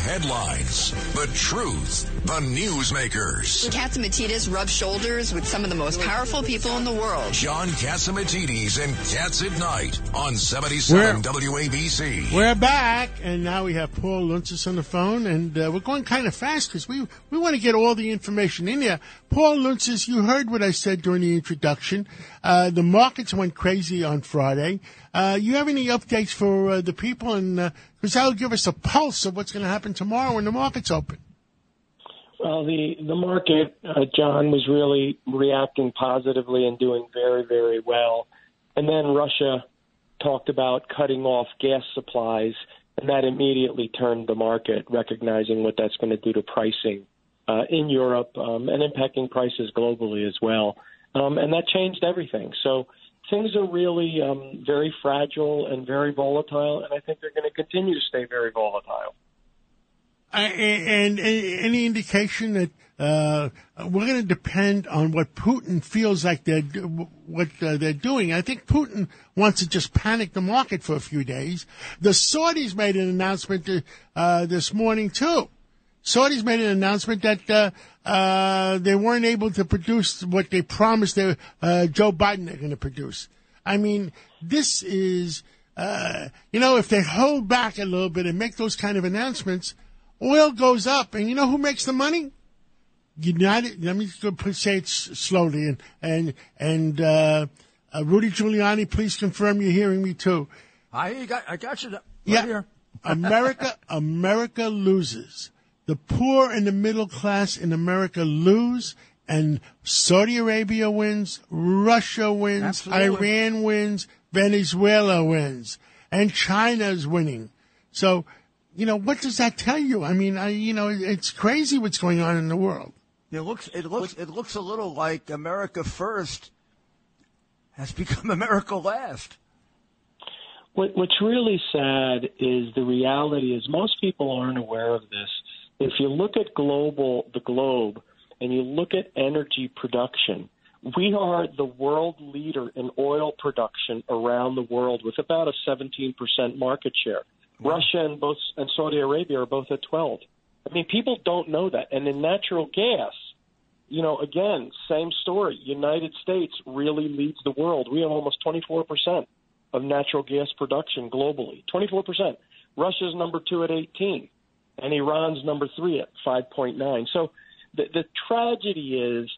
headlines, the truth, the newsmakers. Catsimatidis rubs shoulders with some of the most powerful people in the world. John Catsimatidis and Cats at Night on 77 We're- WABC. We're back, and now we have Paul Lountzis on the phone, and uh, we're going kind of fast because we, we want to get all the information in there. Paul Lountzis, you heard what I said during the introduction. Uh, the markets went crazy on Friday. Uh, you have any updates for uh, the people? And because that'll give us a pulse of what's going to happen tomorrow when the markets open. Well, the the market, uh, John, was really reacting positively and doing very, very well. And then Russia talked about cutting off gas supplies, and that immediately turned the market, recognizing what that's going to do to pricing uh, in Europe um, and impacting prices globally as well. Um, and that changed everything. So things are really um, very fragile and very volatile, and I think they're going to continue to stay very volatile. And, and any indication that uh, we're going to depend on what Putin feels like they're what uh, they're doing. I think Putin wants to just panic the market for a few days. The Saudis made an announcement uh, this morning too. Saudis made an announcement that uh, uh, they weren't able to produce what they promised uh, Joe Biden they're going to produce. I mean, this is, uh, you know, if they hold back a little bit and make those kind of announcements, oil goes up. And you know who makes the money? United. Let me say it slowly. And and and uh, uh, Rudy Giuliani, please confirm you're hearing me too. I got, I got you. Right Yeah. here. America, America loses. The poor and the middle class in America lose, and Saudi Arabia wins, Russia wins, Absolutely. Iran wins, Venezuela wins, and China's winning. So, you know, what does that tell you? I mean, I, you know, it's crazy what's going on in the world. It looks, it looks, it looks a little like America first has become America last. What, what's really sad is the reality is most people aren't aware of this. If you look at global the globe and you look at energy production, we are the world leader in oil production around the world with about a 17% market share. Russia and both and Saudi Arabia are both at 12. I mean, people don't know that. And in natural gas, you know, again, same story. United States really leads the world. We have almost 24% of natural gas production globally. 24%. Russia's number two at 18, and Iran's number three at 5.9. So the, the tragedy is,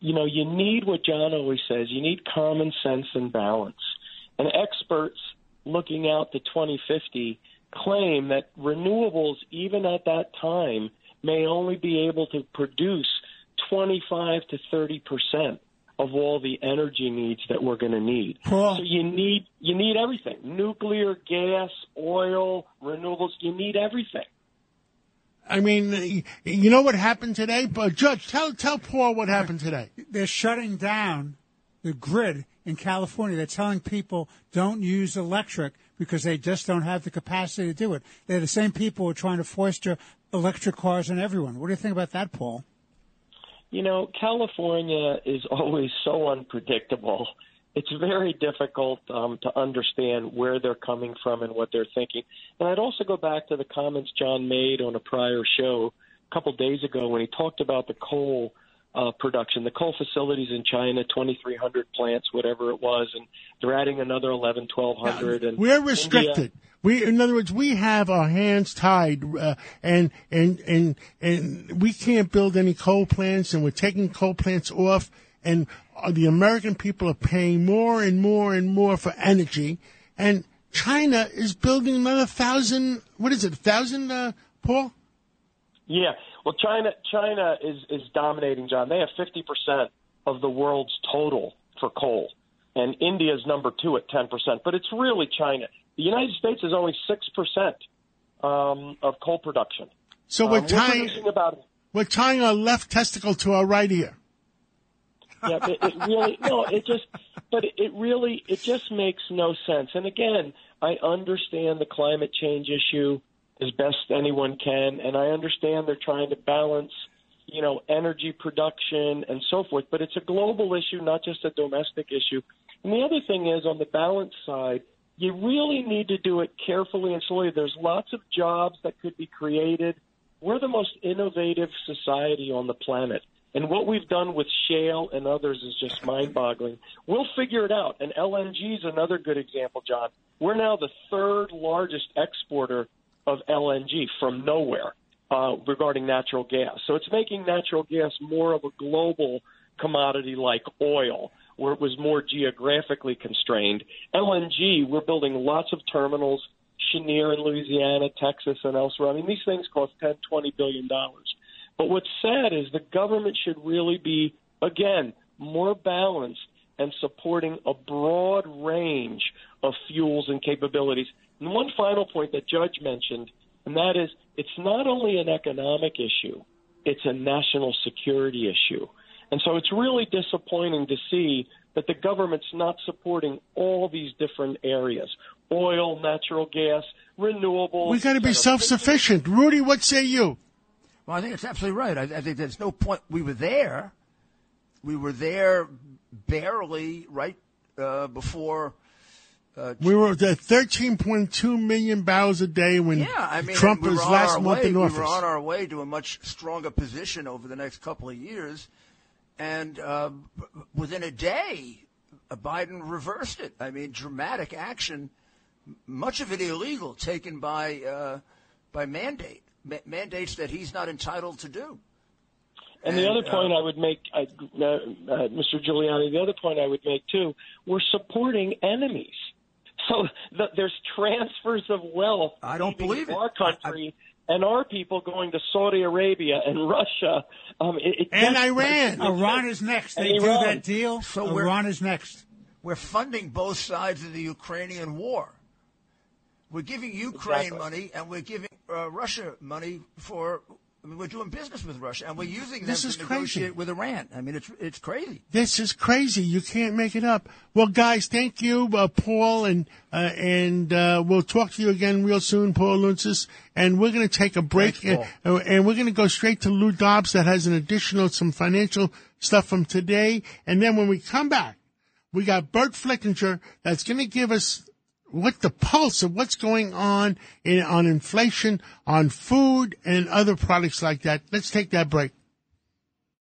you know, you need what John always says you need common sense and balance. And experts looking out to 2050 claim that renewables, even at that time, may only be able to produce 25 to 30 percent of all the energy needs that we're going to need. Paul? So you need you need everything: nuclear, gas, oil, renewables. You need everything. I mean, you know what happened today? But Judge, tell tell Paul what happened today. they're shutting down the grid in California. They're telling people don't use electric because they just don't have the capacity to do it. They're the same people who are trying to foster electric cars on everyone. What do you think about that, Paul? You know, California is always so unpredictable. It's very difficult um, to understand where they're coming from and what they're thinking. And I'd also go back to the comments John made on a prior show a couple days ago when he talked about the coal uh, production, the coal facilities in China, 2,300 plants, whatever it was, and they're adding another 11, 1,200. And We're India- restricted. We, in other words, we have our hands tied, uh, and and and and we can't build any coal plants, and we're taking coal plants off, and the American people are paying more and more and more for energy, and China is building another thousand. What is it? Thousand, uh, Paul? Yeah. Well, China China is is dominating, John. They have 50% of the world's total for coal, and India's number two at 10%. But it's really China. The United States is only six percent um, of coal production. So Um, we're we're tying about we're tying our left testicle to our right ear. yeah, it, it really no, it just but it, it really it just makes no sense. And again, I understand the climate change issue as best anyone can, and I understand they're trying to balance, you know, energy production and so forth. But it's a global issue, not just a domestic issue. And the other thing is on the balance side, you really need to do it carefully and slowly. There's lots of jobs that could be created. We're the most innovative society on the planet. And what we've done with shale and others is just mind boggling. We'll figure it out. And LNG is another good example, John. We're now the third largest exporter of LNG from nowhere uh, regarding natural gas. So it's making natural gas more of a global commodity like oil, where it was more geographically constrained. LNG, we're building lots of terminals, Cheniere in Louisiana, Texas, and elsewhere. I mean, these things cost 10, 20 billion dollars. But what's sad is the government should really be, again, more balanced and supporting a broad range of fuels and capabilities. And one final point that Judge mentioned, and that is it's not only an economic issue, it's a national security issue. And so it's really disappointing to see that the government's not supporting all these different areas oil, natural gas, renewables. We've got to be self sufficient. Rudy, what say you? Well, I think it's absolutely right. I, I think there's no point. We were there. We were there barely right uh, before. Uh, We were at 13.2 million barrels a day when yeah, I mean, Trump we was last our month way, in we office. were on our way to a much stronger position over the next couple of years, and uh, within a day, uh, Biden reversed it. I mean, dramatic action, much of it illegal, taken by uh, by mandate ma- mandates that he's not entitled to do. And the And, other point I would make, uh, uh, Mr. Giuliani, the other point I would make too, we're supporting enemies. So the, there's transfers of wealth. I don't leaving believe it. Our country and our people going to Saudi Arabia and Russia. Um, it, it And just- Iran. Iran is next. They And do that deal. So we're- Iran is next. We're funding both sides of the Ukrainian war. We're giving Ukraine Exactly. money and we're giving uh, Russia money for. I mean, we're doing business with Russia and we're using This to is crazy. with Iran. I mean, it's it's crazy. This is crazy. You can't make it up. Well, guys, thank you, uh, Paul, and uh, and uh, we'll talk to you again real soon, Paul Lountzis. And we're going to take a break, Thanks, and, uh, and we're going to go straight to Lou Dobbs that has an additional some financial stuff from today. And then when we come back, we got Burt Flickinger that's going to give us what the pulse of what's going on in, on inflation, on food, and other products like that. Let's take that break.